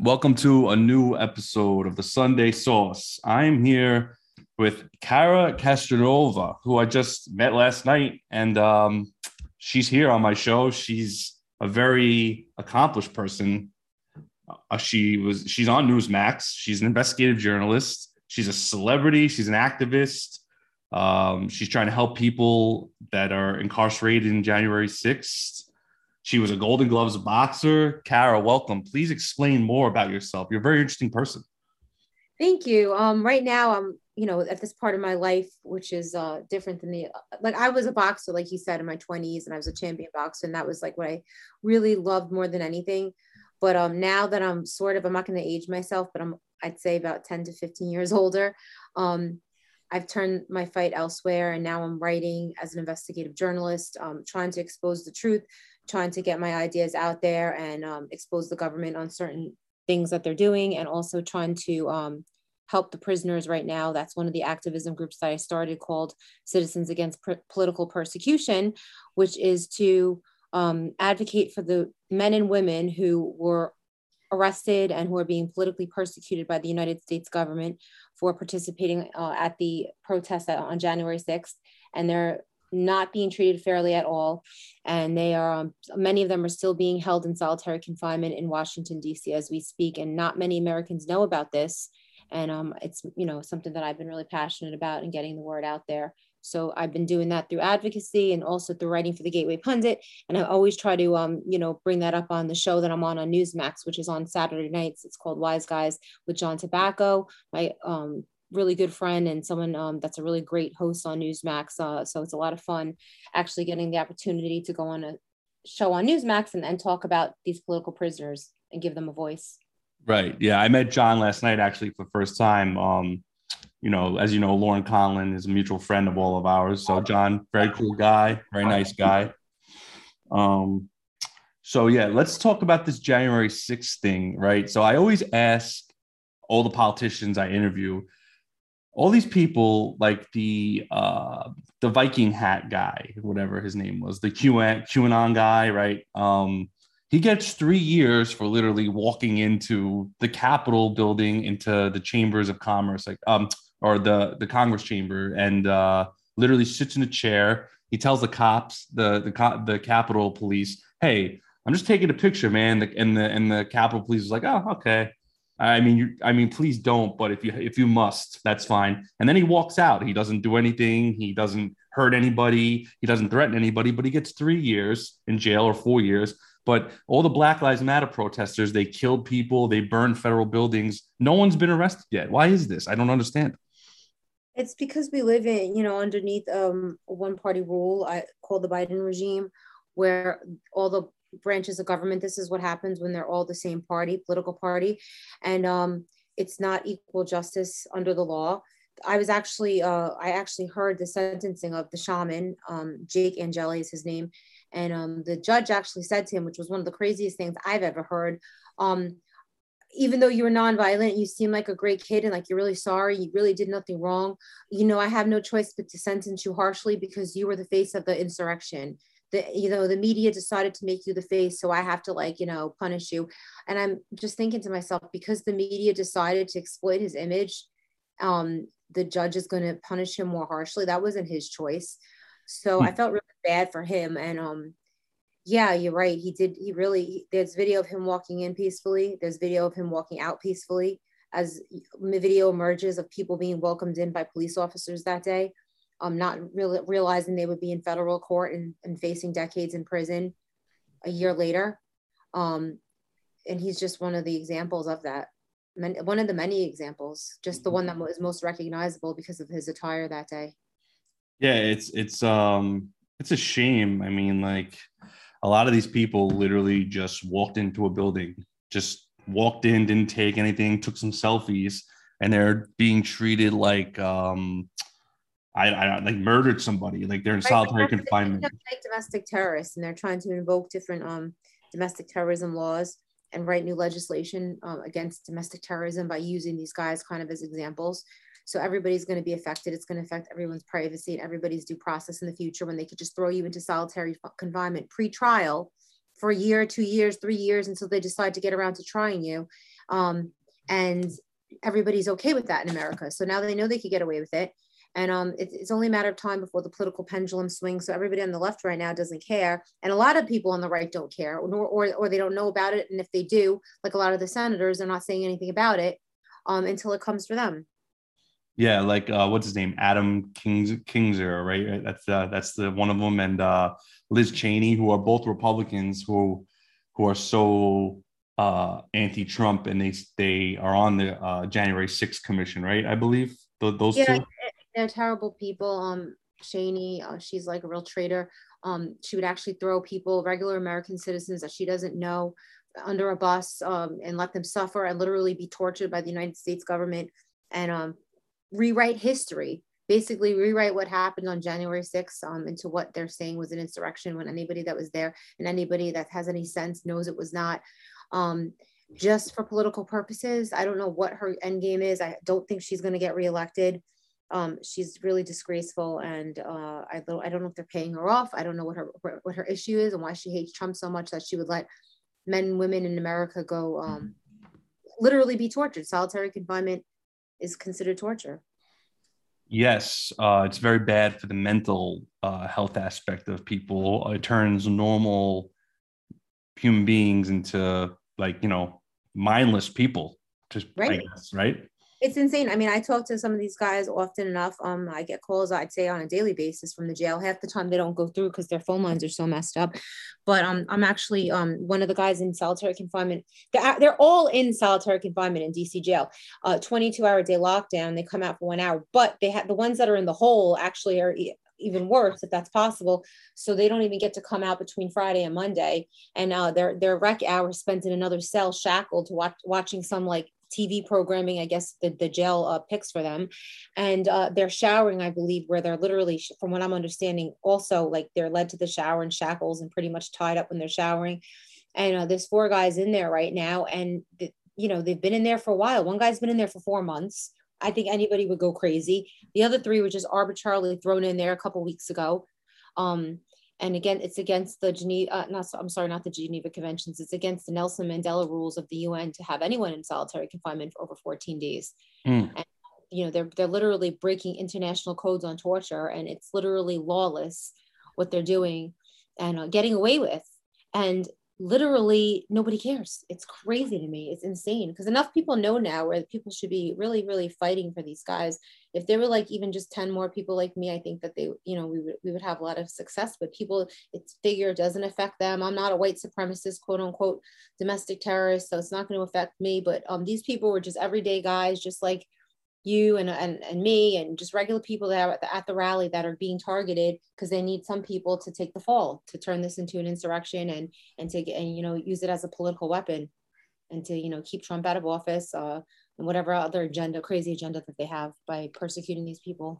Welcome to a new episode of the Sunday Sauce. I'm here with Cara Castronuova, who I just met last night, and um, she's here on my show. She's a very accomplished person. Uh, she was she's on Newsmax. She's an investigative journalist. She's a celebrity. She's an activist. Um, she's trying to help people that are incarcerated in January 6th. She was a Golden Gloves boxer. Cara, welcome. Please explain more about yourself. You're a very interesting person. Thank you. Um, right now, I'm, you know, at this part of my life, which is uh, different than the, like, I was a boxer, like you said, in my 20s, and I was a champion boxer, and that was like what I really loved more than anything. But um, now that I'm sort of, I'm not going to age myself, but I'm, I'd say about 10 to 15 years older. Um, I've turned my fight elsewhere, and now I'm writing as an investigative journalist, um, trying to expose the truth, trying to get my ideas out there and um, expose the government on certain things that they're doing and also trying to um, help the prisoners right now. That's one of the activism groups that I started called Citizens Against P- Political Persecution, which is to um, advocate for the men and women who were arrested and who are being politically persecuted by the United States government for participating uh, at the protest on January 6th. And they're not being treated fairly at all. And they are, um, many of them are still being held in solitary confinement in Washington, D.C. as we speak. And not many Americans know about this. And um, it's, you know, something that I've been really passionate about and getting the word out there. So I've been doing that through advocacy and also through writing for the Gateway Pundit. And I always try to, um, you know, bring that up on the show that I'm on on Newsmax, which is on Saturday nights. It's called Wise Guys with John Tabacco. My um, really good friend and someone um, that's a really great host on Newsmax. Uh, so it's a lot of fun actually getting the opportunity to go on a show on Newsmax and, talk about these political prisoners and give them a voice. Right. Yeah. I met John last night actually for the first time. Um, you know, as you know, Lauren Conlin is a mutual friend of all of ours. So John, very cool guy, very nice guy. Um, so yeah, let's talk about this January 6th thing, right? So I always ask all the politicians I interview, all these people like the uh the Viking hat guy, whatever his name was, the QAnon, QAnon guy, right? Um, he gets three years for literally walking into the Capitol building, into the chambers of commerce, like um, or the the Congress chamber, and uh, literally sits in a chair. He tells the cops, the the the Capitol police, "Hey, I'm just taking a picture, man." The, and the and the Capitol police is like, "Oh, okay." I mean, you, I mean, please don't. But if you if you must, that's fine. And then he walks out. He doesn't do anything. He doesn't hurt anybody. He doesn't threaten anybody. But he gets three years in jail or four years. But all the Black Lives Matter protesters, they killed people. They burned federal buildings. No one's been arrested yet. Why is this? I don't understand. It's because we live in, you know, underneath um, one party rule I call the Biden regime, where all the branches of government. This is what happens when they're all the same party, political party, and um, it's not equal justice under the law. I was actually, uh, I actually heard the sentencing of the shaman, um, Jake Angeli is his name, and um, the judge actually said to him, which was one of the craziest things I've ever heard. Um, even though you were nonviolent, you seem like a great kid and like you're really sorry, you really did nothing wrong. You know, I have no choice but to sentence you harshly because you were the face of the insurrection the you know the media decided to make you the face so i have to like you know punish you. And i'm just thinking to myself because the media decided to exploit his image um the judge is going to punish him more harshly. That wasn't his choice. So i hmm. felt really bad for him and um yeah you're right. He did he really there's video of him walking in peacefully. There's video of him walking out peacefully as video emerges of people being welcomed in by police officers that day um, not really realizing they would be in federal court and, and facing decades in prison a year later. Um, and he's just one of the examples of that. One of the many examples, just the one that was most recognizable because of his attire that day. Yeah, it's it's um it's a shame. I mean, like a lot of these people literally just walked into a building, just walked in, didn't take anything, took some selfies, and they're being treated like um I, I like murdered somebody. Like they're in right, solitary confinement. Like domestic terrorists, and they're trying to invoke different um, domestic terrorism laws and write new legislation um, against domestic terrorism by using these guys kind of as examples. So everybody's going to be affected. It's going to affect everyone's privacy and everybody's due process in the future when they could just throw you into solitary confinement pre-trial for a year, two years, three years until they decide to get around to trying you. Um, and everybody's okay with that in America. So now they know they could get away with it. And um, it, it's only a matter of time before the political pendulum swings. So everybody on the left right now doesn't care. And a lot of people on the right don't care, or, or, or they don't know about it. And if they do, like a lot of the senators, they're not saying anything about it um, until it comes for them. Yeah, like uh, what's his name, Adam Kings Kinzinger, right? That's uh, that's the one of them, and uh, Liz Cheney, who are both Republicans who who are so uh, anti-Trump, and they they are on the uh, January 6th commission, right? I believe Th- those yeah, two. They're terrible people. Um, Cheney, uh, she's like a real traitor. Um, she would actually throw people, regular American citizens that she doesn't know, under a bus um, and let them suffer and literally be tortured by the United States government and um, rewrite history, basically rewrite what happened on January 6th um, into what they're saying was an insurrection when anybody that was there and anybody that has any sense knows it was not. Um, just for political purposes, I don't know what her end game is. I don't think she's going to get reelected. Um, she's really disgraceful, and uh, I don't I don't know if they're paying her off. I don't know what her what her issue is and why she hates Trump so much that she would let men and women in America go um, literally be tortured. Solitary confinement is considered torture. Yes, uh, it's very bad for the mental uh, health aspect of people. It turns normal human beings into like you know mindless people. Just right, guess, right? It's insane. I mean, I talk to some of these guys often enough. Um, I get calls, I'd say on a daily basis from the jail. Half the time they don't go through because their phone lines are so messed up. But um, I'm actually um one of the guys in solitary confinement. They're, they're all in solitary confinement in DC jail. Uh, 22 hour day lockdown. They come out for one hour, but they have the ones that are in the hole actually are even worse if that's possible. So they don't even get to come out between Friday and Monday, and uh, their their rec hours spent in another cell, shackled to watch watching some like TV programming, I guess the, the jail uh, picks for them. And uh, they're showering, I believe, where they're literally, from what I'm understanding, also like they're led to the shower in shackles and pretty much tied up when they're showering. And uh, there's four guys in there right now. And, you know, they've been in there for a while. One guy's been in there for four months. I think anybody would go crazy. The other three were just arbitrarily thrown in there a couple weeks ago. Um, and again, it's against the Geneva, uh, not, I'm sorry, not the Geneva Conventions. It's against the Nelson Mandela rules of the UN to have anyone in solitary confinement for over 14 days. Mm. And, you know, they're, they're literally breaking international codes on torture and it's literally lawless what they're doing and uh, getting away with. And literally nobody cares. It's crazy to me. It's insane because enough people know now where people should be really, really fighting for these guys. If there were like even just 10 more people like me, I think that they, you know, we would we would have a lot of success. But people, it's figure doesn't affect them. I'm not a white supremacist, quote unquote, domestic terrorist, so it's not going to affect me. But um, these people were just everyday guys, just like you and, and, and me and just regular people that are at the, at the rally that are being targeted because they need some people to take the fall to turn this into an insurrection and and take and you know use it as a political weapon and to you know keep Trump out of office uh, and whatever other agenda crazy agenda that they have by persecuting these people.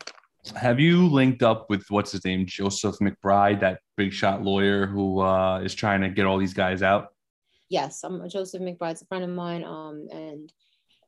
Have you linked up with what's his name Joseph McBride, that big shot lawyer who uh, is trying to get all these guys out? Yes, I'm Joseph McBride's a friend of mine, um, and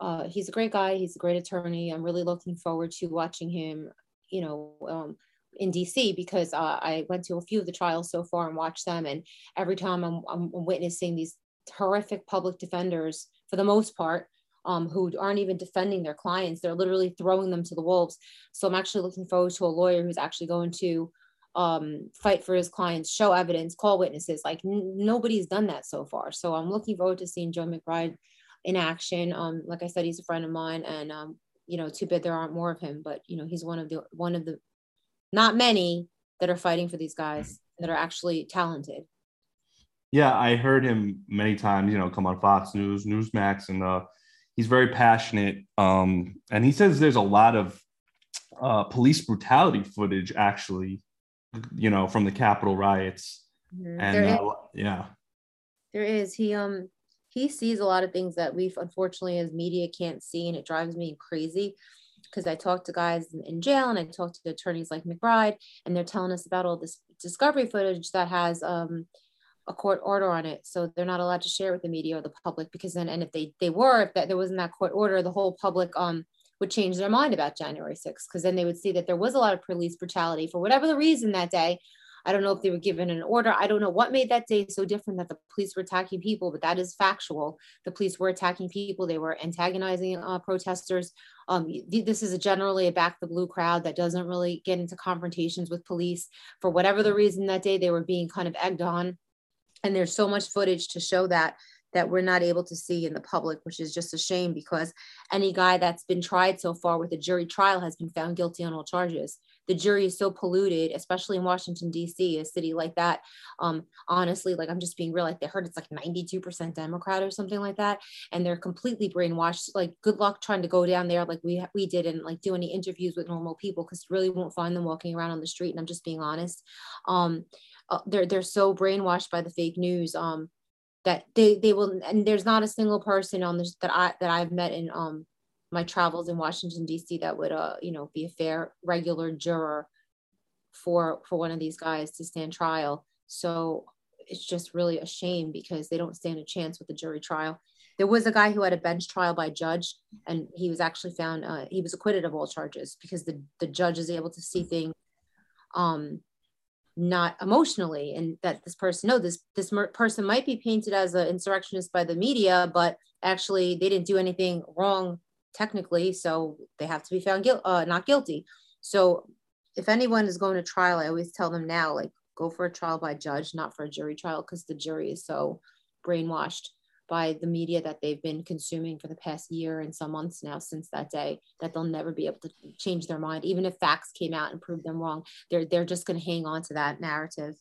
uh, he's a great guy. He's a great attorney. I'm really looking forward to watching him, you know, um, in DC because uh, I went to a few of the trials so far and watched them. And every time I'm, I'm witnessing these horrific public defenders, for the most part, um, who aren't even defending their clients, they're literally throwing them to the wolves. So I'm actually looking forward to a lawyer who's actually going to um, fight for his clients, show evidence, call witnesses. Like n- nobody's done that so far. So I'm looking forward to seeing Joe McBride in action. Um, like I said, he's a friend of mine, and um, you know, too bad there aren't more of him. But you know, he's one of the one of the not many that are fighting for these guys that are actually talented. Yeah, I heard him many times. You know, come on Fox News, Newsmax, and uh, he's very passionate. Um, and he says there's a lot of uh, police brutality footage, actually, you know, from the Capitol riots. Mm-hmm. And uh, yeah, there is. He um he sees a lot of things that we've unfortunately as media can't see and it drives me crazy because I talk to guys in jail and I talk to attorneys like McBride and they're telling us about all this discovery footage that has um, a court order on it. So they're not allowed to share with the media or the public because then, and if they, they were, if that there wasn't that court order, the whole public um, would change their mind about January 6th because then they would see that there was a lot of police brutality for whatever the reason that day. I don't know if they were given an order. I don't know what made that day so different that the police were attacking people, but that is factual. The police were attacking people. They were antagonizing uh, protesters. Um, this is a generally a back the blue crowd that doesn't really get into confrontations with police. For whatever the reason that day, they were being kind of egged on. And there's so much footage to show that that we're not able to see in the public, which is just a shame because any guy that's been tried so far with a jury trial has been found guilty on all charges. The jury is so polluted, especially in Washington, D.C., a city like that. Um, honestly, like I'm just being real, like they heard it's like 92% Democrat or something like that. And they're completely brainwashed. Like, good luck trying to go down there like we we did and like do any interviews with normal people because really won't find them walking around on the street. And I'm just being honest. Um, uh, they're they're so brainwashed by the fake news. Um, that they they will and there's not a single person on this that I that I've met in um my travels in Washington D.C. that would uh you know be a fair regular juror for for one of these guys to stand trial. So it's just really a shame because they don't stand a chance with the jury trial. There was a guy who had a bench trial by judge, and he was actually found uh, he was acquitted of all charges because the the judge is able to see things um not emotionally and that this person no this this person might be painted as an insurrectionist by the media but actually they didn't do anything wrong technically so they have to be found guilty uh, not guilty. So if anyone is going to trial i always tell them now like go for a trial by judge not for a jury trial because the jury is so brainwashed by the media that they've been consuming for the past year and some months now since that day that they'll never be able to change their mind. Even if facts came out and proved them wrong they're they're just going to hang on to that narrative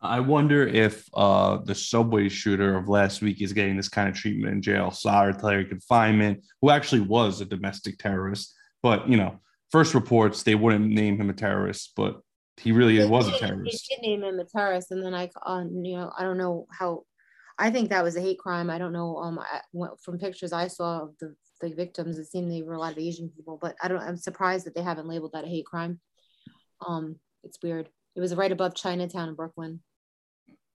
I wonder if uh, the subway shooter of last week is getting this kind of treatment in jail, solitary confinement, who actually was a domestic terrorist. But, you know, first reports, they wouldn't name him a terrorist, but he really they was a terrorist. They did name him a terrorist. And then I, uh, you know, I don't know how I think that was a hate crime. I don't know. Um, I, from pictures I saw of the, the victims, it seemed they were a lot of Asian people, but I don't. I'm surprised that they haven't labeled that a hate crime. Um, it's weird. It was right above Chinatown in Brooklyn.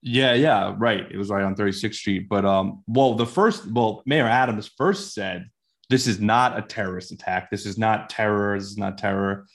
Yeah, yeah, right. It was right on 36th Street. But um, well, the first, well, Mayor Adams first said this is not a terrorist attack. This is not terror. This is not terror.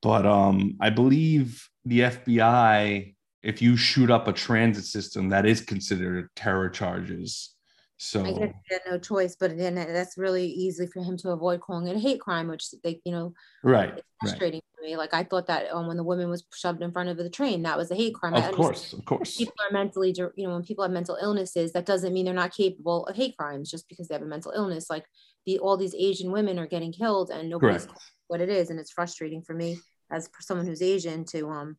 But um, I believe the FBI if you shoot up a transit system, that is considered terror charges. So I guess he had no choice, but then that's really easy for him to avoid calling it a hate crime, which they, you know, right, It's frustrating right. for me. Like I thought that um, when the woman was shoved in front of the train, that was a hate crime. Of course, of course. People are mentally, you know, when people have mental illnesses, that doesn't mean they're not capable of hate crimes just because they have a mental illness. Like the all these Asian women are getting killed, and nobody's what it is, and it's frustrating for me as someone who's Asian to um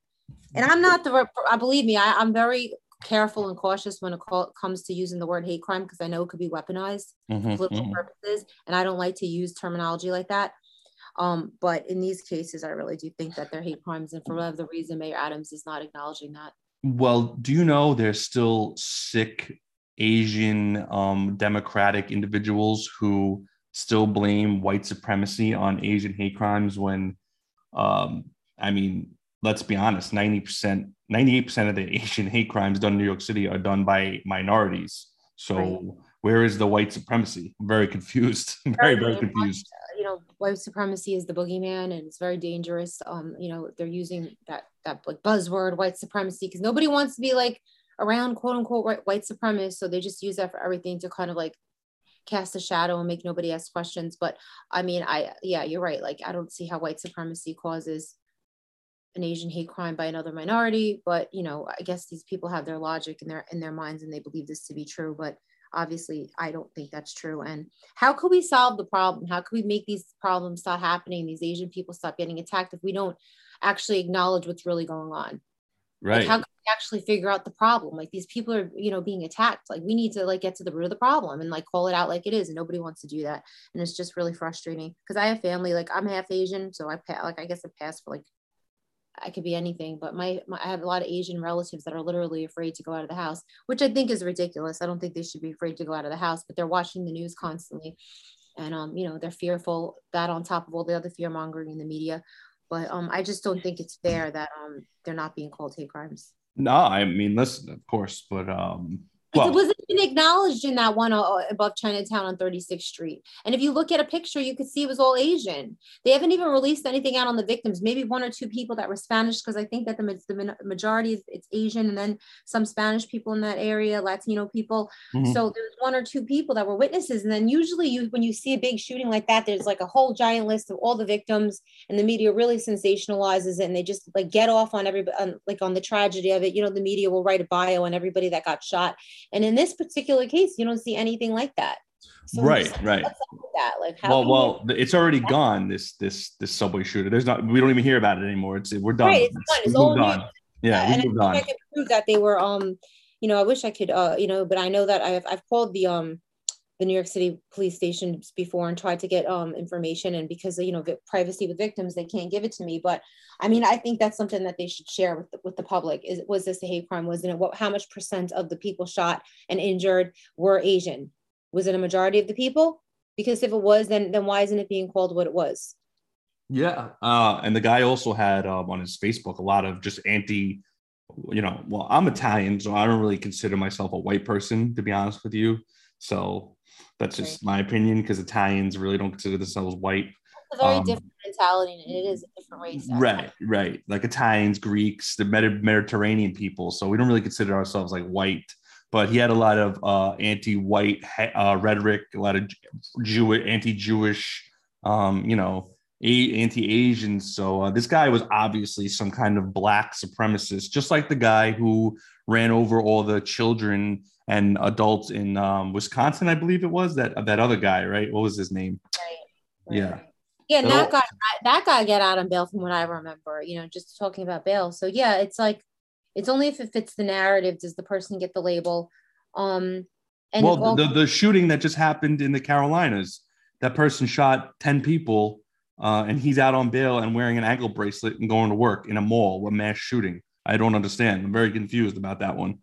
and I'm not the, I believe me, I, I'm very careful and cautious when it call, comes to using the word hate crime because I know it could be weaponized mm-hmm, for political mm-hmm. purposes. And I don't like to use terminology like that. Um, but in these cases, I really do think that they're hate crimes. And for whatever the reason, Mayor Adams is not acknowledging that. Well, do you know there's still sick Asian um, Democratic individuals who still blame white supremacy on Asian hate crimes when, um, I mean, let's be honest 90% 98% of the asian hate crimes done in new york city are done by minorities. So right. where is the white supremacy? I'm very confused. Very very confused. you know white supremacy is the boogeyman and it's very dangerous. Um you know they're using that that like buzzword white supremacy because nobody wants to be like around quote unquote white, white supremacists so they just use that for everything to kind of like cast a shadow and make nobody ask questions. But i mean i yeah you're right. Like i don't see how white supremacy causes an Asian hate crime by another minority. But you know, I guess these people have their logic in their in their minds and they believe this to be true. But obviously, I don't think that's true. And how could we solve the problem? How could we make these problems stop happening? These Asian people stop getting attacked if we don't actually acknowledge what's really going on. Right. Like how can we actually figure out the problem? Like these people are, you know, being attacked. Like we need to like get to the root of the problem and like call it out like it is. And nobody wants to do that. And it's just really frustrating because I have family. Like I'm half Asian, so I like I guess I pass for like I could be anything, but my, my, I have a lot of Asian relatives that are literally afraid to go out of the house, which I think is ridiculous. I don't think they should be afraid to go out of the house, but they're watching the news constantly, and um, you know, they're fearful. That on top of all the other fear mongering in the media, but um, I just don't think it's fair that um, they're not being called hate crimes. No, I mean, listen, of course, but um, well, it wasn't even acknowledged in that one uh, above Chinatown on 36th Street. And if you look at a picture, you could see it was all Asian. They haven't even released anything out on the victims. Maybe one or two people that were Spanish, because I think that the, the majority is it's Asian, and then some Spanish people in that area, Latino people. Mm-hmm. So there's one or two people that were witnesses. And then usually, you when you see a big shooting like that, there's like a whole giant list of all the victims, and the media really sensationalizes it, and they just like get off on everybody, on, like on the tragedy of it. You know, the media will write a bio on everybody that got shot and in this particular case, you don't see anything like that. So right, right. That like, well, well, you- it's already gone. This this this subway shooter. There's not. We don't even hear about it anymore. It's we're done. Right, it's, done. It's moved on. Yeah, yeah we moved on. I can prove that they were um, you know, I wish I could uh, you know, but I know that I've I've called the um the New York City police stations before and tried to get um, information. And because you know privacy with victims, they can't give it to me. But I mean, I think that's something that they should share with the, with the public. Is was this a hate crime? Wasn't it? What? How much percent of the people shot and injured were Asian? Was it a majority of the people? Because if it was, then then why isn't it being called what it was? Yeah, uh, and the guy also had um, on his Facebook a lot of just anti. You know, well, I'm Italian, so I don't really consider myself a white person, to be honest with you. So that's just right. my opinion because Italians really don't consider themselves white. It's a very um, different mentality, and it is a different race. Right, right. Like Italians, Greeks, the Mediterranean people. So we don't really consider ourselves like white. But he had a lot of uh, anti-white uh, rhetoric, a lot of Jewish, anti-Jewish, um, you know, a- anti-Asian. So uh, this guy was obviously some kind of black supremacist, just like the guy who ran over all the children and adults in um, Wisconsin, I believe it was that that other guy, right? What was his name? Right. right. Yeah. Yeah, so, that guy that guy get out on bail from what I remember, you know, just talking about bail. So yeah, it's like it's only if it fits the narrative does the person get the label. Um and well, all- the, the shooting that just happened in the Carolinas, that person shot 10 people uh, and he's out on bail and wearing an ankle bracelet and going to work in a mall, a mass shooting. I don't understand. I'm very confused about that one.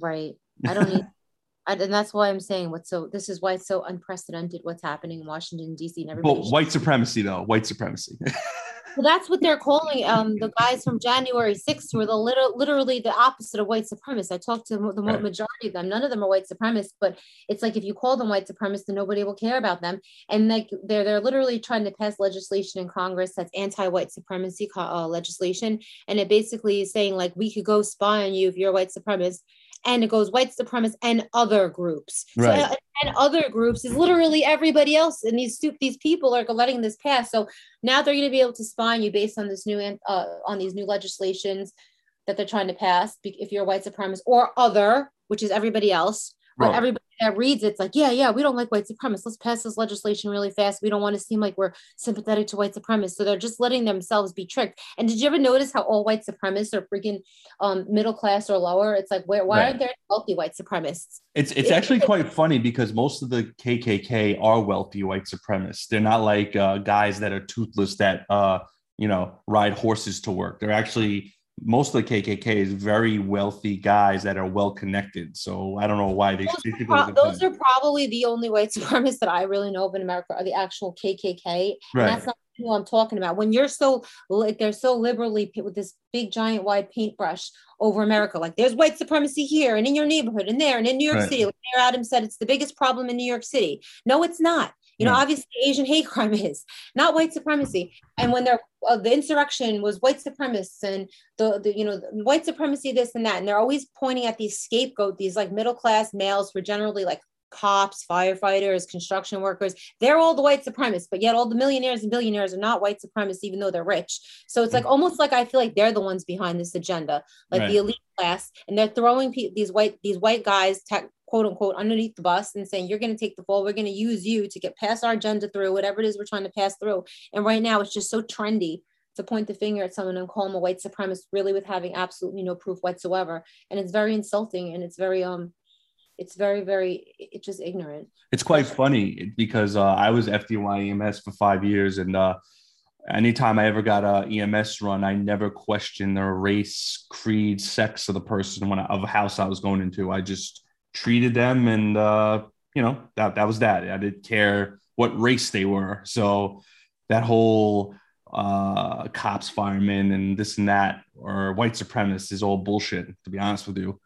Right. I don't need, and that's why I'm saying what's so. This is why it's so unprecedented. What's happening in Washington D.C. and everybody. Well, white supremacy, though. White supremacy. well, that's what they're calling um, the guys from January 6th, who are the little, literally the opposite of white supremacists. I talked to the right. majority of them. None of them are white supremacists, but it's like if you call them white supremacists, then nobody will care about them. And like they're they're literally trying to pass legislation in Congress that's anti-white supremacy uh, legislation, and it basically is saying like we could go spy on you if you're a white supremacist and it goes white supremacists and other groups. Right. So, and other groups is literally everybody else. And these these people are letting this pass. So now they're going to be able to spy on you based on this new uh, on these new legislations that they're trying to pass. If you're a white supremacist or other, which is everybody else, but right. everybody that reads it's like, yeah, yeah, we don't like white supremacists. Let's pass this legislation really fast. We don't want to seem like we're sympathetic to white supremacists. So they're just letting themselves be tricked. And did you ever notice how all white supremacists are freaking um, middle class or lower? It's like, where, why right. aren't there wealthy white supremacists? It's it's actually quite funny because most of the KKK are wealthy white supremacists. They're not like uh, guys that are toothless that uh, you know ride horses to work. They're actually most of the KKK is very wealthy guys that are well connected. So I don't know why they. Those, they pro- those are probably the only white supremacists that I really know of in America are the actual KKK. Right. And that's not who I'm talking about. When you're so like they're so liberally with this big giant wide paintbrush over America, like there's white supremacy here and in your neighborhood and there and in New York right. City. Like Mayor Adams said, it's the biggest problem in New York City. No, it's not. You know, obviously Asian hate crime is not white supremacy. And when they're uh, the insurrection was white supremacists and the, the you know white supremacy this and that, and they're always pointing at these scapegoat, these like middle class males who are generally like cops, firefighters, construction workers. They're all the white supremacists, but yet all the millionaires and billionaires are not white supremacists, even though they're rich. So it's like almost like I feel like they're the ones behind this agenda, like right. the elite class, and they're throwing pe- these white these white guys, quote unquote underneath the bus and saying you're going to take the fall. We're going to use you to get past our agenda through whatever it is we're trying to pass through. And right now it's just so trendy to point the finger at someone and call them a white supremacist really with having absolutely no proof whatsoever. And it's very insulting and it's very um it's very very it's just ignorant. It's quite funny because uh, i was fdy ems for five years and uh anytime I ever got a EMS run, I never questioned the race, creed, sex of the person when I, of a house I was going into. I just treated them and uh, you know that that was that i didn't care what race they were so that whole uh, cops firemen and this and that or white supremacists is all bullshit to be honest with you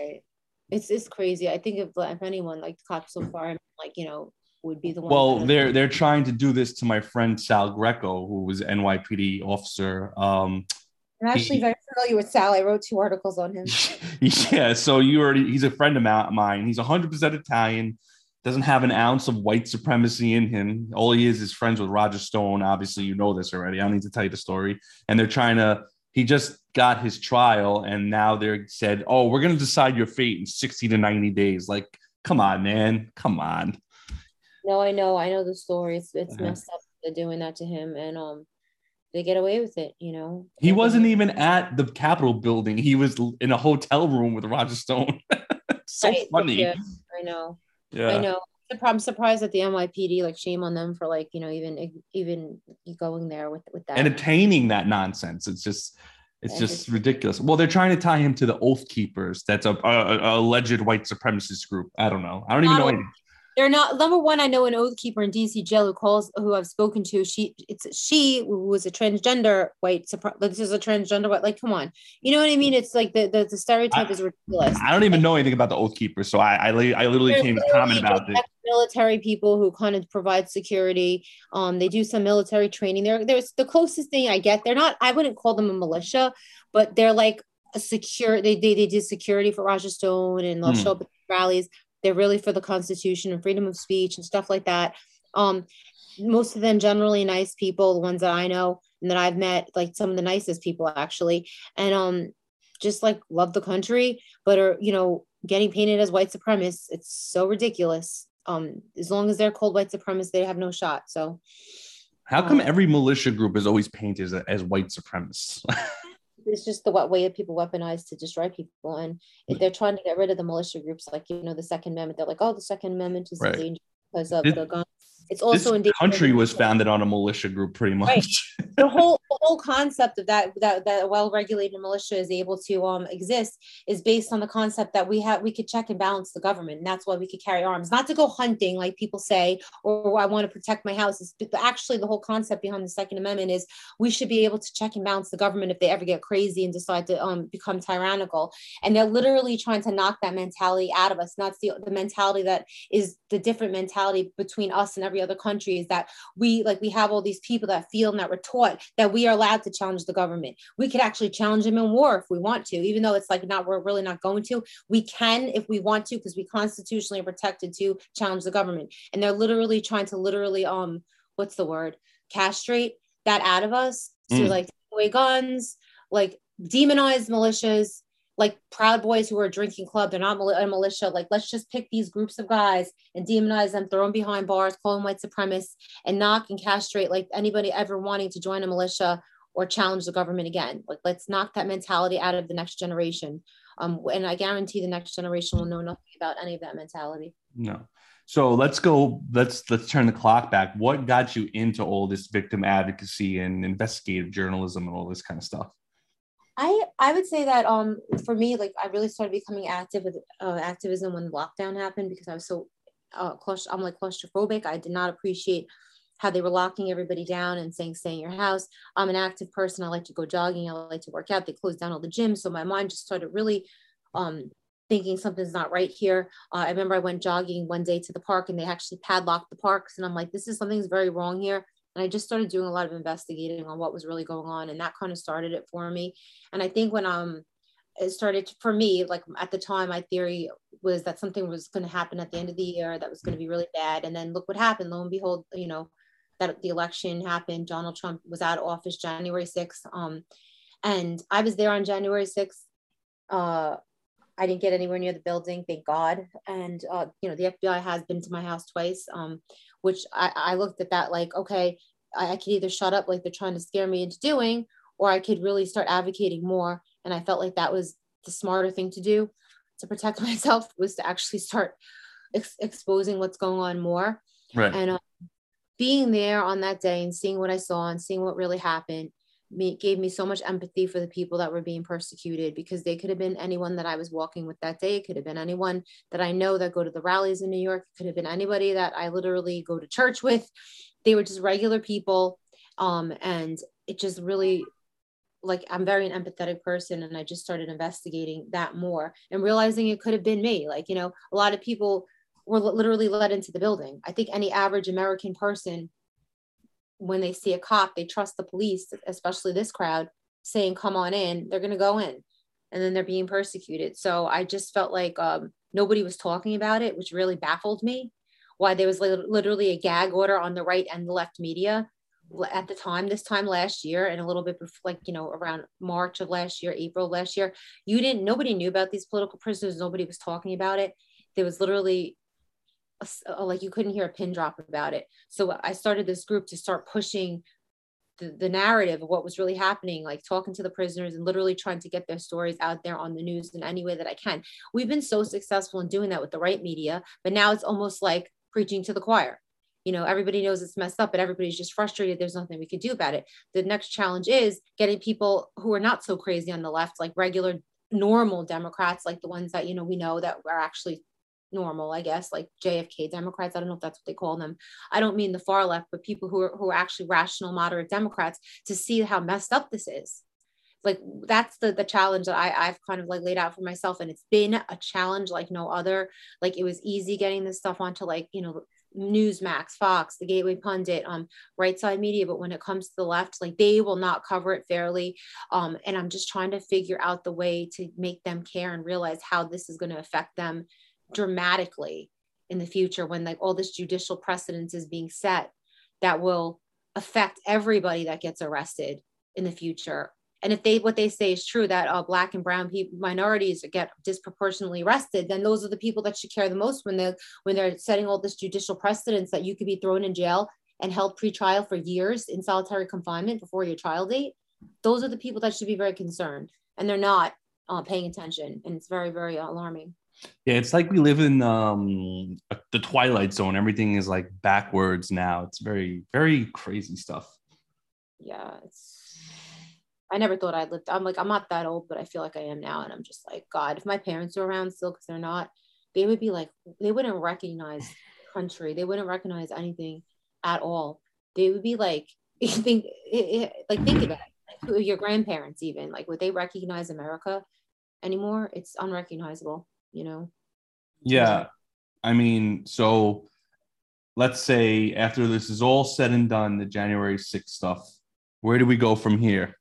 right it's it's crazy. I think if if anyone like cops so far, like you know, would be the one. Well, they're they're trying to do this to my friend Sal Greco, who was NYPD officer. Um, I'm actually he, very familiar with Sal. I wrote two articles on him. yeah, so you already he's a friend of mine. He's 100% Italian. Doesn't have an ounce of white supremacy in him. All he is is friends with Roger Stone. Obviously, you know this already. I don't need to tell you the story. And they're trying to. He just got his trial, and now they're said, "Oh, we're going to decide your fate in 60 to 90 days." Like, come on, man, come on. No, I know, I know the story. It's it's uh-huh. messed up. They're doing that to him, and um, they get away with it, you know. He wasn't even at the Capitol building. He was in a hotel room with Roger Stone. so right. funny. Yeah, I know. Yeah. I know. I'm surprised at the NYPD. Like, shame on them for like you know even even going there with with that entertaining that nonsense. It's just it's just ridiculous. Well, they're trying to tie him to the Oath Keepers. That's a, a, a alleged white supremacist group. I don't know. I don't even oh, know anything they're not number one. I know an oath keeper in DC jail who calls who I've spoken to. She it's she who was a transgender white. This is a transgender white. Like, come on, you know what I mean? It's like the the, the stereotype I, is ridiculous. I don't even know anything about the oath keeper, so I I, I literally came to comment about it. Military people who kind of provide security. Um, they do some military training. They're there's the closest thing I get. They're not. I wouldn't call them a militia, but they're like a secure. They they, they did security for Roger Stone and they'll hmm. show up at rallies they're really for the Constitution and freedom of speech and stuff like that. Um, most of them generally nice people, the ones that I know and that I've met, like some of the nicest people actually, and um, just like love the country, but are you know getting painted as white supremacists. It's so ridiculous. Um, as long as they're called white supremacists, they have no shot. So, how come um, every militia group is always painted as, as white supremacists? it's just the way that people weaponize to destroy people. And if mm. they're trying to get rid of the militia groups, like you know, the Second Amendment, they're like, oh, the Second Amendment is right. dangerous because of the gun it's also this country was founded on a militia group, pretty much. Right. the whole the whole concept of that that that a well-regulated militia is able to um exist is based on the concept that we have we could check and balance the government, and that's why we could carry arms, not to go hunting like people say, or I want to protect my house. It's, actually the whole concept behind the Second Amendment is we should be able to check and balance the government if they ever get crazy and decide to um become tyrannical. And they're literally trying to knock that mentality out of us. And that's the the mentality that is the different mentality between us and every every other country is that we like we have all these people that feel and that we're taught that we are allowed to challenge the government. We could actually challenge them in war if we want to, even though it's like not we're really not going to. We can if we want to because we constitutionally are protected to challenge the government. And they're literally trying to literally um what's the word castrate that out of us mm. to like take away guns, like demonize militias like Proud Boys who are drinking club. They're not a militia. Like, let's just pick these groups of guys and demonize them, throw them behind bars, call them white supremacists, and knock and castrate like anybody ever wanting to join a militia or challenge the government again. Like, let's knock that mentality out of the next generation. Um, and I guarantee the next generation will know nothing about any of that mentality. No. So let's go. Let's let's turn the clock back. What got you into all this victim advocacy and investigative journalism and all this kind of stuff? I I would say that um for me like I really started becoming active with uh, activism when lockdown happened because I was so uh claust- I'm like claustrophobic. I did not appreciate how they were locking everybody down and saying stay in your house. I'm an active person. I like to go jogging. I like to work out. They closed down all the gyms, so my mind just started really um thinking something's not right here. Uh, I remember I went jogging one day to the park and they actually padlocked the parks and I'm like this is something's very wrong here and I just started doing a lot of investigating on what was really going on. And that kind of started it for me. And I think when um it started to, for me, like at the time, my theory was that something was going to happen at the end of the year that was going to be really bad. And then look what happened. Lo and behold, you know, that the election happened. Donald Trump was out of office January 6th. Um, and I was there on January 6th. Uh, I didn't get anywhere near the building, thank God. And uh, you know, the FBI has been to my house twice, um, which I, I looked at that like, okay, I, I could either shut up like they're trying to scare me into doing, or I could really start advocating more. And I felt like that was the smarter thing to do to protect myself was to actually start ex- exposing what's going on more. Right. And um, being there on that day and seeing what I saw and seeing what really happened me, gave me so much empathy for the people that were being persecuted because they could have been anyone that I was walking with that day. It could have been anyone that I know that go to the rallies in New York. It could have been anybody that I literally go to church with. They were just regular people. Um, and it just really like I'm very an empathetic person and I just started investigating that more and realizing it could have been me. Like, you know, a lot of people were literally let into the building. I think any average American person, when they see a cop, they trust the police, especially this crowd, saying, come on in, they're going to go in. And then they're being persecuted. So I just felt like um, nobody was talking about it, which really baffled me. Why there was literally a gag order on the right and the left media at the time this time last year and a little bit before, like you know around march of last year april last year you didn't nobody knew about these political prisoners nobody was talking about it there was literally Uh, like you couldn't hear a pin drop about it. So i started this group to start pushing the, the narrative of what was really happening like talking to the prisoners and literally trying to get their stories out there on the news in any way that i can. We've been so successful in doing that with the right media but now it's almost like preaching to the choir. You know everybody knows it's messed up but everybody's just frustrated. There's nothing we could do about it. The next challenge is getting people who are not so crazy on the left like regular normal democrats like the ones that you know we know that are actually normal i guess like jfk democrats i don't know if that's what they call them. I don't mean the far left but people who are who are actually rational moderate democrats to see how messed up this is. Like that's the the challenge that I, I've kind of like laid out for myself and it's been a challenge like no other. Like it was easy getting this stuff onto like you know Newsmax, Fox, the Gateway Pundit, um, Right Side Media, but when it comes to the left, like they will not cover it fairly. Um, and I'm just trying to figure out the way to make them care and realize how this is going to affect them dramatically in the future when like all this judicial precedence is being set that will affect everybody that gets arrested in the future. And if they what they say is true that uh, black and brown people minorities get disproportionately arrested then those are the people that should care the most when they when they're setting all this judicial precedence that you could be thrown in jail and held pre-trial for years in solitary confinement before your trial date. Those are the people that should be very concerned and they're not uh, paying attention and it's very very alarming yeah it's like we live in um the twilight zone everything is like backwards now it's very very crazy stuff yeah it's I never thought I'd lived. I'm like, I'm not that old, but I feel like I am now. And I'm just like, God, if my parents were around still, because they're not, they would be like, they wouldn't recognize country. They wouldn't recognize anything at all. They would be like, think, like, think about it. Like, your grandparents, even, like, would they recognize America anymore? It's unrecognizable, you know? Yeah. I mean, so let's say after this is all said and done, the January 6th stuff, where do we go from here?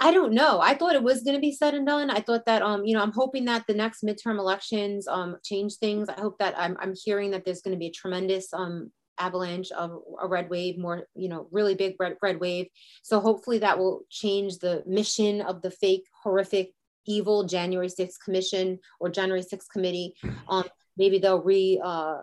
I don't know. I thought it was going to be said and done. I thought that, um, you know, I'm hoping that the next midterm elections um, change things. I hope that I'm, I'm hearing that there's going to be a tremendous um, avalanche of a red wave, more, you know, really big red, red wave. So hopefully that will change the mission of the fake, horrific, evil January 6th commission or January 6th committee. Um, maybe they'll re, uh,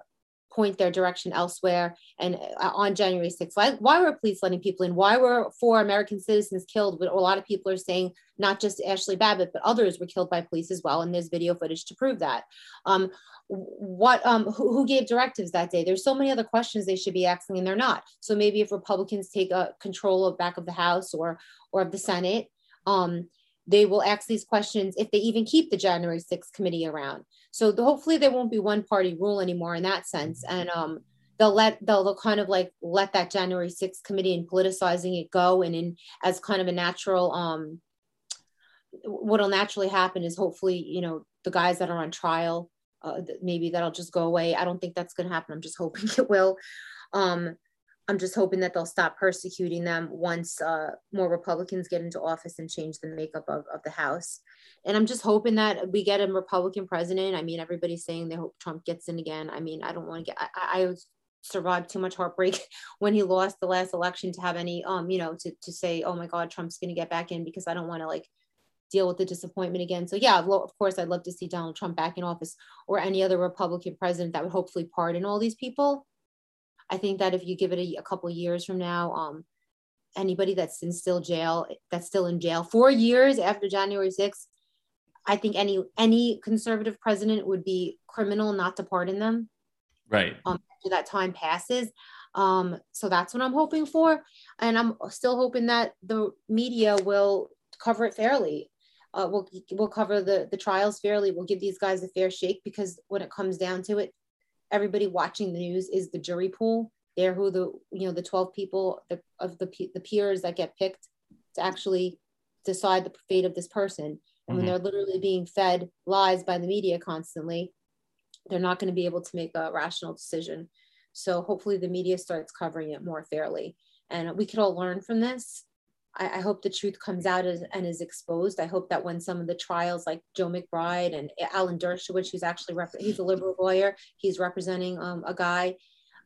point their direction elsewhere. And uh, on January 6th, why, why were police letting people in? Why were four American citizens killed? But a lot of people are saying not just Ashli Babbitt, but others were killed by police as well. And there's video footage to prove that. Um, what um, who, who, gave directives that day? There's so many other questions they should be asking, and they're not. So maybe if Republicans take a control of back of the House or or of the Senate, um, they will ask these questions if they even keep the January 6th committee around. So the, hopefully there won't be one party rule anymore in that sense. And um, they'll let they'll, they'll kind of like let that January 6th committee and politicizing it go and in as kind of a natural um what'll naturally happen is hopefully you know the guys that are on trial uh, maybe that'll just go away. I don't think that's going to happen. I'm just hoping it will. Um, I'm just hoping that they'll stop persecuting them once uh, more Republicans get into office and change the makeup of, of the House. And I'm just hoping that we get a Republican president. I mean, everybody's saying they hope Trump gets in again. I mean, I don't want to get, I, I survived too much heartbreak when he lost the last election to have any, um, you know, to, to say, oh my God, Trump's going to get back in because I don't want to like deal with the disappointment again. So yeah, of course, I'd love to see Donald Trump back in office or any other Republican president that would hopefully pardon all these people I think that if you give it a, a couple years from now, um, anybody that's in still jail, that's still in jail four years after January 6th, I think any any conservative president would be criminal not to pardon them. Right. Um, after that time passes. Um, so that's what I'm hoping for. And I'm still hoping that the media will cover it fairly. Uh, we'll, we'll cover the, the trials fairly. We'll give these guys a fair shake because when it comes down to it, everybody watching the news is the jury pool. They're who the you know the 12 people the, of the the peers that get picked to actually decide the fate of this person. And mm-hmm. when they're literally being fed lies by the media constantly, they're not going to be able to make a rational decision. So hopefully the media starts covering it more fairly. And we could all learn from this. I, I hope the truth comes out as, and is exposed. I hope that when some of the trials, like Joe McBride and Alan Dershowitz, who's actually rep- he's a liberal lawyer, he's representing um, a guy,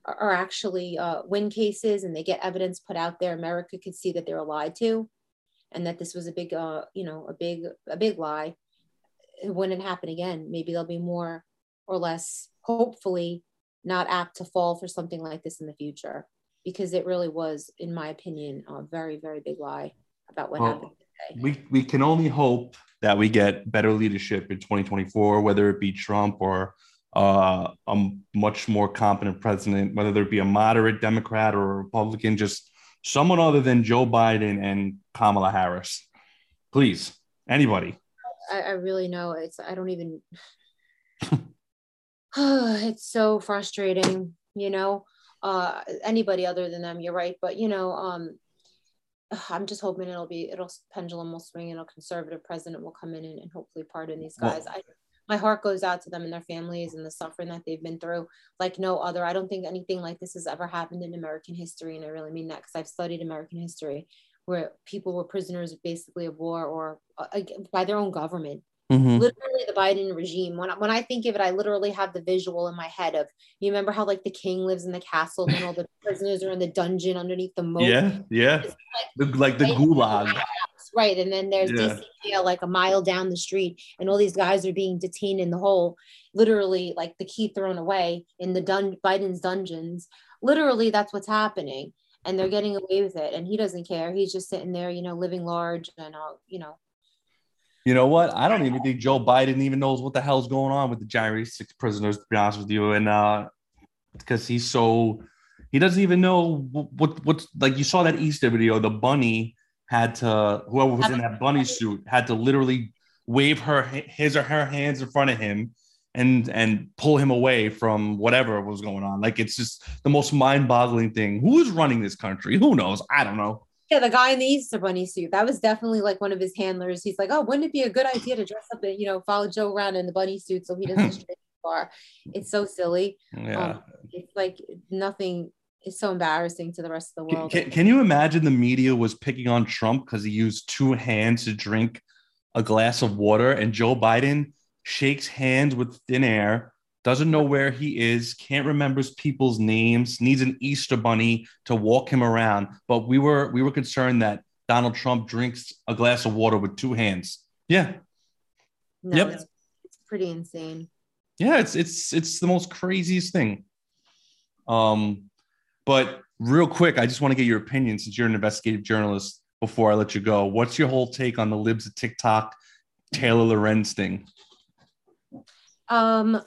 are, are actually uh, win cases, and they get evidence put out there. America could see that they were lied to, and that this was a big, uh, you know, a big, a big lie. It wouldn't happen again. Maybe there'll be more or less, hopefully, not apt to fall for something like this in the future because it really was, in my opinion, a very, very big lie about what well, happened today. We, we can only hope that we get better leadership in 2024, whether it be Trump or uh, a much more competent president, whether there be a moderate Democrat or a Republican, just someone other than Joe Biden and Kamala Harris. Please, anybody. I, I really know it's, I don't even, it's so frustrating, you know uh, anybody other than them. You're right, but you know, um, I'm just hoping it'll be it'll pendulum will swing and a conservative president will come in and, and hopefully pardon these guys. Well, I, my heart goes out to them and their families and the suffering that they've been through like no other. I don't think anything like this has ever happened in American history, and I really mean that because I've studied American history where people were prisoners basically of war or uh, by their own government Mm-hmm. Literally, the Biden regime. When when I think of it, I literally have the visual in my head of you remember how like the king lives in the castle and all the prisoners are in the dungeon underneath the moat. Yeah, yeah, like the, like the gulag. Right, and then there's yeah. DC jail like a mile down the street, and all these guys are being detained in the hole. Literally, like the key thrown away in the dun- Biden's dungeons. Literally, that's what's happening, and they're getting away with it, and he doesn't care. He's just sitting there, you know, living large and all you know, you know what? I don't even think Joe Biden even knows what the hell's going on with the January 6 prisoners, to be honest with you. And uh because he's so he doesn't even know what, what what's like you saw that Easter video, the bunny had to whoever was in that bunny suit had to literally wave her his or her hands in front of him and and pull him away from whatever was going on. Like it's just the most mind-boggling thing. Who is running this country? Who knows? I don't know. Yeah, the guy in the Easter Bunny suit. That was definitely like one of his handlers. He's like, oh, wouldn't it be a good idea to dress up and you know follow Joe around in the bunny suit so he doesn't stray far? It's so silly. Yeah, um, it's like nothing. It's so embarrassing to the rest of the world. Can, can you imagine the media was picking on Trump because he used two hands to drink a glass of water, and Joe Biden shakes hands with thin air doesn't know where he is, can't remember people's names, needs an Easter bunny to walk him around. But we were we were concerned that Donald Trump drinks a glass of water with two hands. Yeah. No, yep. It's, it's pretty insane. Yeah, it's it's it's the most craziest thing. Um, but real quick, I just want to get your opinion since you're an investigative journalist before I let you go. What's your whole take on the libs of TikTok Taylor Lorenz thing? Um,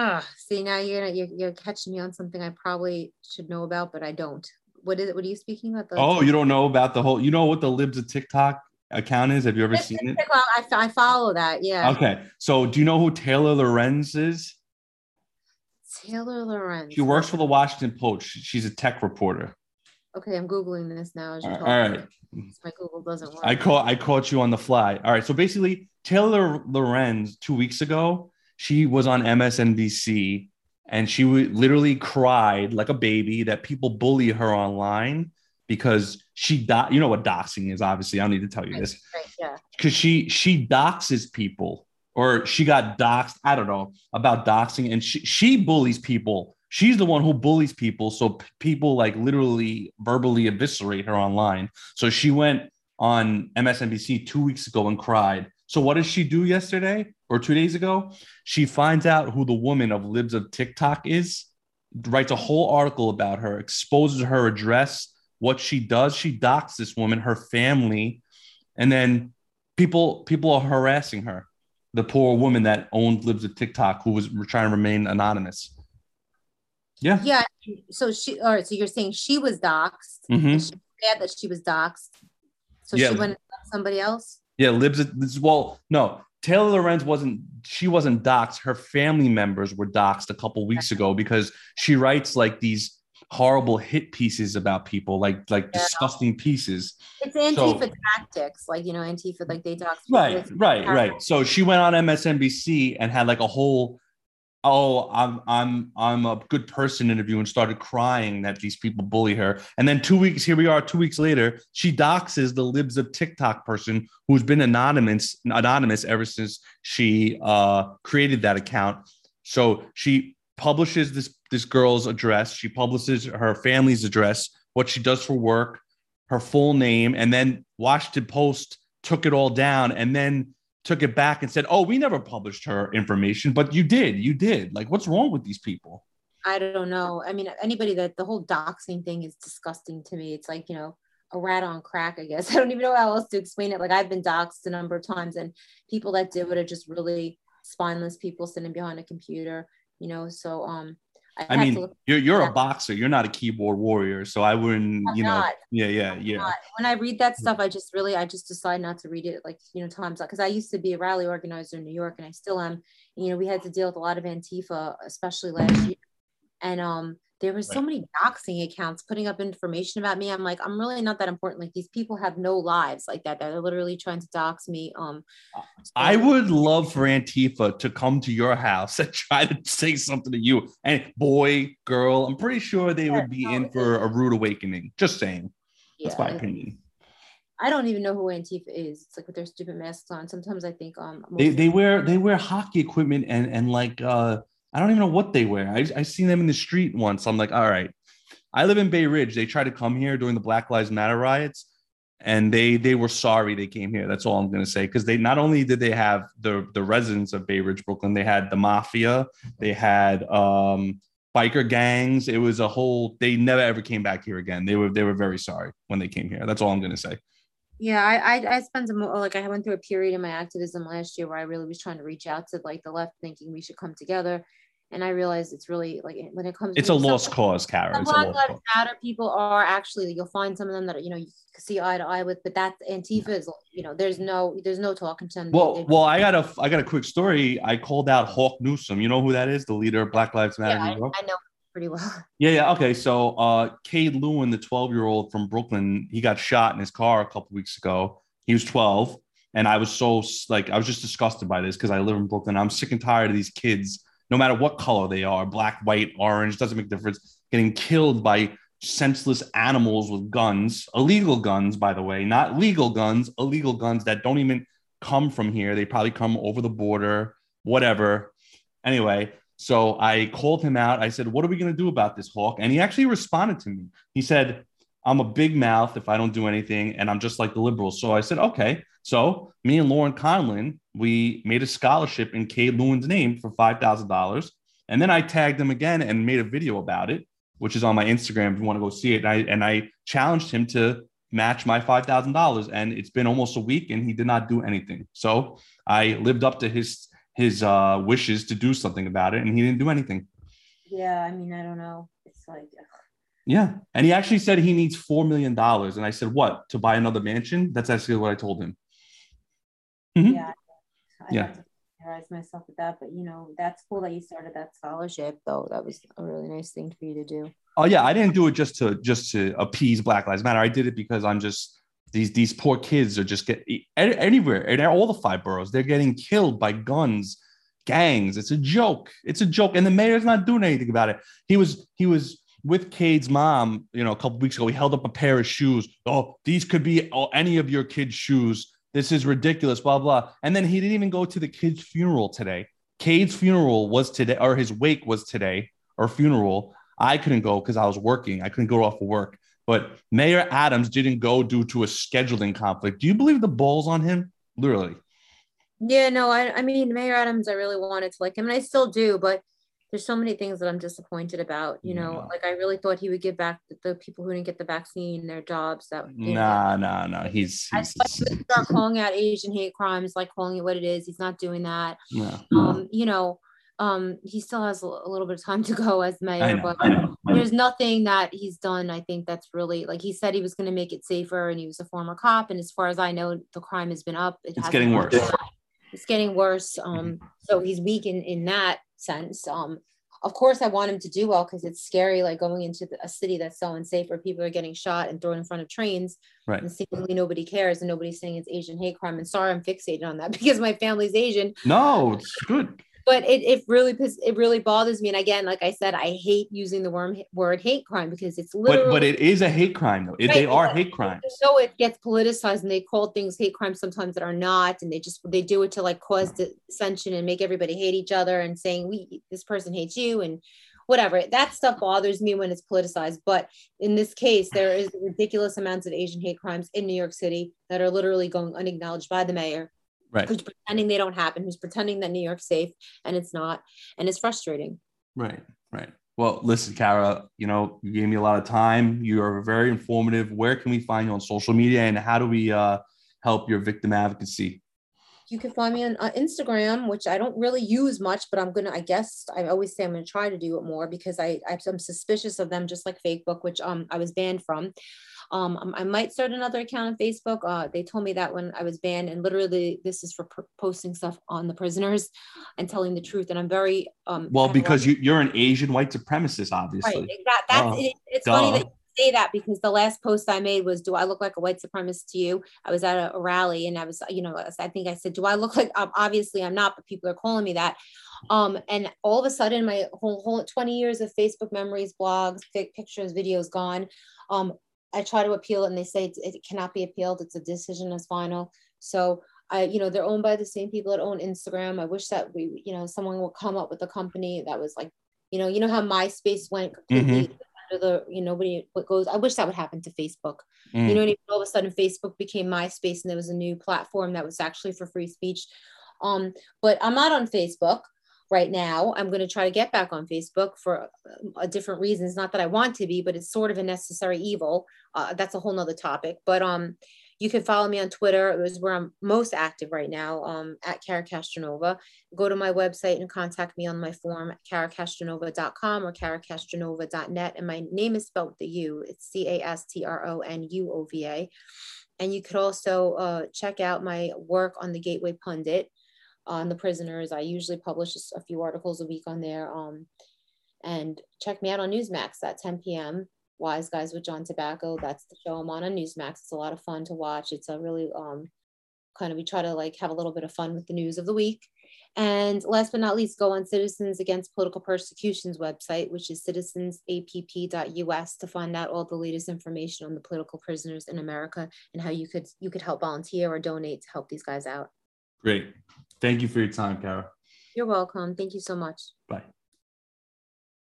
Ah, see now you're, you're you're catching me on something I probably should know about, but I don't. What is it? What are you speaking about? The oh, you don't know about the whole. You know what the Libs of TikTok account is? Have you ever it's, seen it? Well, I, I follow that. Yeah. Okay, so do you know who Taylor Lorenz is? Taylor Lorenz. She works for the Washington Post. She's a tech reporter. Okay, I'm googling this now. As you all right. My Google doesn't work. I caught I caught you on the fly. All right. So basically, Taylor Lorenz two weeks ago she was on MSNBC and she literally cried like a baby that people bully her online because she do- you know what doxing is obviously. I don't need to tell you this. Right, yeah. Because she she doxes people or she got doxed I don't know about doxing and she she bullies people. She's the one who bullies people so p- people like literally verbally eviscerate her online. So she went on MSNBC two weeks ago and cried so what does she do yesterday or two days ago? She finds out who the woman of Libs of TikTok is, writes a whole article about her, exposes her address, what she does. She docks this woman, her family, and then people people are harassing her. The poor woman that owned Libs of TikTok, who was trying to remain anonymous. Yeah. Yeah. So she, all right. So you're saying she was doxxed. Mm-hmm. She that she was doxxed. So yeah. she went somebody else. Yeah, libs. Well, no, Taylor Lorenz wasn't. She wasn't doxxed. Her family members were doxxed a couple weeks ago because she writes like these horrible hit pieces about people, like like Yeah. disgusting pieces. It's Antifa tactics, like you know, Antifa, like they dox. Right, right, right. So she went on MSNBC and had like a whole oh i'm i'm i'm a good person interview and started crying that these people bully her. And then two weeks here we are two weeks later she doxes the libs of tiktok person who's been anonymous anonymous ever since she uh created that account. So she publishes this this girl's address. She publishes her family's address what she does for work her full name and then washington post took it all down and then took it back and said, "Oh, we never published her information, but you did. You did. Like, what's wrong with these people?" I don't know. I mean, anybody that the whole doxing thing is disgusting to me. It's like, you know, a rat on crack, I guess. I don't even know how else to explain it. Like, I've been doxed a number of times, and people that do it are just really spineless people sitting behind a computer, you know. So, um, I, I mean, you're you're a boxer. You're not a keyboard warrior, so I wouldn't, I'm you know. not. Yeah, yeah, yeah. not. when I read that stuff, I just really, I just decide not to read it. Like, you know, times because I used to be a rally organizer in New York, and I still am. You know, we had to deal with a lot of Antifa, especially last year, and um, there were so Right. many doxing accounts putting up information about me. I'm like, I'm really not that important. Like, these people have no lives like that. They're literally trying to dox me. Um, I would love for Antifa to come to your house and try to say something to you. And boy, girl, I'm pretty sure they would be no, in for a rude awakening. Just saying. Yeah, That's my opinion. I don't even know who Antifa is. It's like with their stupid masks on. Sometimes I think um They they wear they wear hockey equipment and and like uh I don't even know what they wear. I I seen them in the street once. I'm like, all right. I live in Bay Ridge. They tried to come here during the Black Lives Matter riots, and they they were sorry they came here. That's all I'm gonna say. Because they not only did they have the the residents of Bay Ridge, Brooklyn, they had the mafia, they had um biker gangs. It was a whole. They never ever came back here again. They were they were very sorry when they came here. That's all I'm gonna say. Yeah, I, I I spent some like I went through a period in my activism last year where I really was trying to reach out to like the left, thinking we should come together, and I realized it's really like when it comes. To it's a when some- lost cause, Cara. Some It's a Black lost Lives cause. Matter people are actually you'll find some of them that you know you see eye to eye with, but that's Antifa is you know there's no there's no talking to them. Well, they- well, I got a I got a quick story. I called out Hawk Newsome. You know who that is? The leader of Black Lives Matter. yeah, I, New York? I know pretty well. Yeah, yeah. Okay. So uh Kade Lewin, the 12 year old from Brooklyn, he got shot in his car a couple weeks ago. He was 12. And I was so like, I was just disgusted by this because I live in Brooklyn. I'm sick and tired of these kids, no matter what color they are, black, white, orange, doesn't make a difference, getting killed by senseless animals with guns, illegal guns, by the way, not legal guns, illegal guns that don't even come from here. They probably come over the border, whatever. Anyway, so I called him out. I said, What are we going to do about this, Hawk? And he actually responded to me. He said, I'm a big mouth if I don't do anything, and I'm just like the liberals. So I said, Okay. So me and Lauren Conlin, we made a scholarship in Kade Lewin's name for $5,000. And then I tagged him again and made a video about it, which is on my Instagram if you want to go see it. And I, and I challenged him to match my $5,000. And it's been almost a week and he did not do anything. So I lived up to his his uh, wishes to do something about it, and he didn't do anything. Yeah, I mean I don't know. It's like ugh. Yeah, and he actually said he needs four million dollars, and I said, "What to buy another mansion?" That's actually what I told him. Mhm. yeah, I Yeah. have to familiarize myself with that. But you know, that's cool that you started that scholarship, though. That was a really nice thing for you to do. Oh yeah, I didn't do it just to just to appease Black Lives Matter. I did it because I'm just these these poor kids are just get anywhere in all the five boroughs. They're getting killed by guns, gangs. It's a joke. It's a joke, and the mayor's not doing anything about it. He was he was with Kade's mom, you know, a couple weeks ago. He held up a pair of shoes. Oh, these could be oh, any of your kids' shoes. This is ridiculous. Blah blah. And then he didn't even go to the kid's funeral today. Kade's funeral was today, or his wake was today, or funeral. I couldn't go because I was working. I couldn't go off of work. But Mayor Adams didn't go due to a scheduling conflict. Do you believe the balls on him? Literally. Yeah, no, I, I mean, Mayor Adams, I really wanted to like him, and I still do, but there's so many things that I'm disappointed about. You know, Yeah. like I really thought he would give back the, people who didn't get the vaccine their jobs. That you know, Nah, nah, nah. He's, he's he start calling out Asian hate crimes, like calling it what it is. He's not doing that. no. Um, you know, um, he still has a, little bit of time to go as mayor, know, but I know. there's nothing that he's done. I think that's really like he said he was going to make it safer, and he was a former cop. And as far as I know, the crime has been up. It It's getting worse. Mm-hmm. It's getting worse. Um, so he's weak in in that sense. Um, of course, I want him to do well because it's scary, like going into the, a city that's so unsafe where people are getting shot and thrown in front of trains, right. and seemingly nobody cares and nobody's saying it's Asian hate crime. And sorry, I'm fixated on that because my family's Asian. No, it's good but it, it really it really bothers me and again like i said i hate using the word, word hate crime because it's literally but, but it is a hate crime though. Right, they are hate crimes. so it gets politicized and they call things hate crimes sometimes that are not and they just they do it to like cause dissension and make everybody hate each other and saying we this person hates you and whatever. That stuff bothers me when it's politicized but in this case there is ridiculous amounts of asian hate crimes in new york city that are literally going unacknowledged by the mayor right. who's pretending they don't happen who's pretending that new york's safe and it's not and it's frustrating. Right right. Well listen Cara you know you gave me a lot of time. You are very informative. Where can we find you on social media and how do we uh, help your victim advocacy you can find me on uh, Instagram, which I don't really use much, but I'm gonna. I guess I always say I'm gonna try to do it more because I I'm suspicious of them, just like Facebook, which um I was banned from. Um, I might start another account on Facebook. Uh, they told me that when I was banned, and literally this is for pr- posting stuff on the prisoners and telling the truth. And I'm very um. Well, because you, you're an Asian white supremacist, obviously. Right. That, that's oh, it, it's duh. funny that say that because the last post I made was, "Do I look like a white supremacist to you?" I was at a, rally and I was, you know, I think I said, "Do I look like?" Um, obviously, I'm not, but people are calling me that. Um, and all of a sudden, my whole whole 20 years of Facebook memories, blogs, pictures, videos gone. Um, I try to appeal it and they say it, it cannot be appealed. It's a decision as final. So I, you know, they're owned by the same people that own Instagram. I wish that we, you know, someone would come up with a company that was like, you know, you know how MySpace went completely mm-hmm. Under the, you know, nobody what goes. I wish that would happen to Facebook. Mm. You know, I mean? all of a sudden Facebook became MySpace and there was a new platform that was actually for free speech. Um, but I'm not on Facebook right now. I'm going to try to get back on Facebook for a different reasons. Not that I want to be, but it's sort of a necessary evil. Uh, that's a whole nother topic. But um, you can follow me on Twitter. It was where I'm most active right now um, at Cara Castronuova. Go to my website and contact me on my form at caracastronuova.com or caracastronuova.net. And my name is spelled with the U. It's C A S T R O N U O V A. And you could also uh, check out my work on the Gateway Pundit on the prisoners. I usually publish a few articles a week on there. Um, and check me out on Newsmax at 10 p.m. Wise Guys with John Tabacco. That's the show I'm on on Newsmax. It's a lot of fun to watch. It's a really um, kind of we try to like have a little bit of fun with the news of the week. And last but not least, go on Citizens Against Political Persecution's website, which is citizensapp.us, to find out all the latest information on the political prisoners in America and how you could you could help volunteer or donate to help these guys out. Great. Thank you for your time, Cara. You're welcome. Thank you so much. Bye.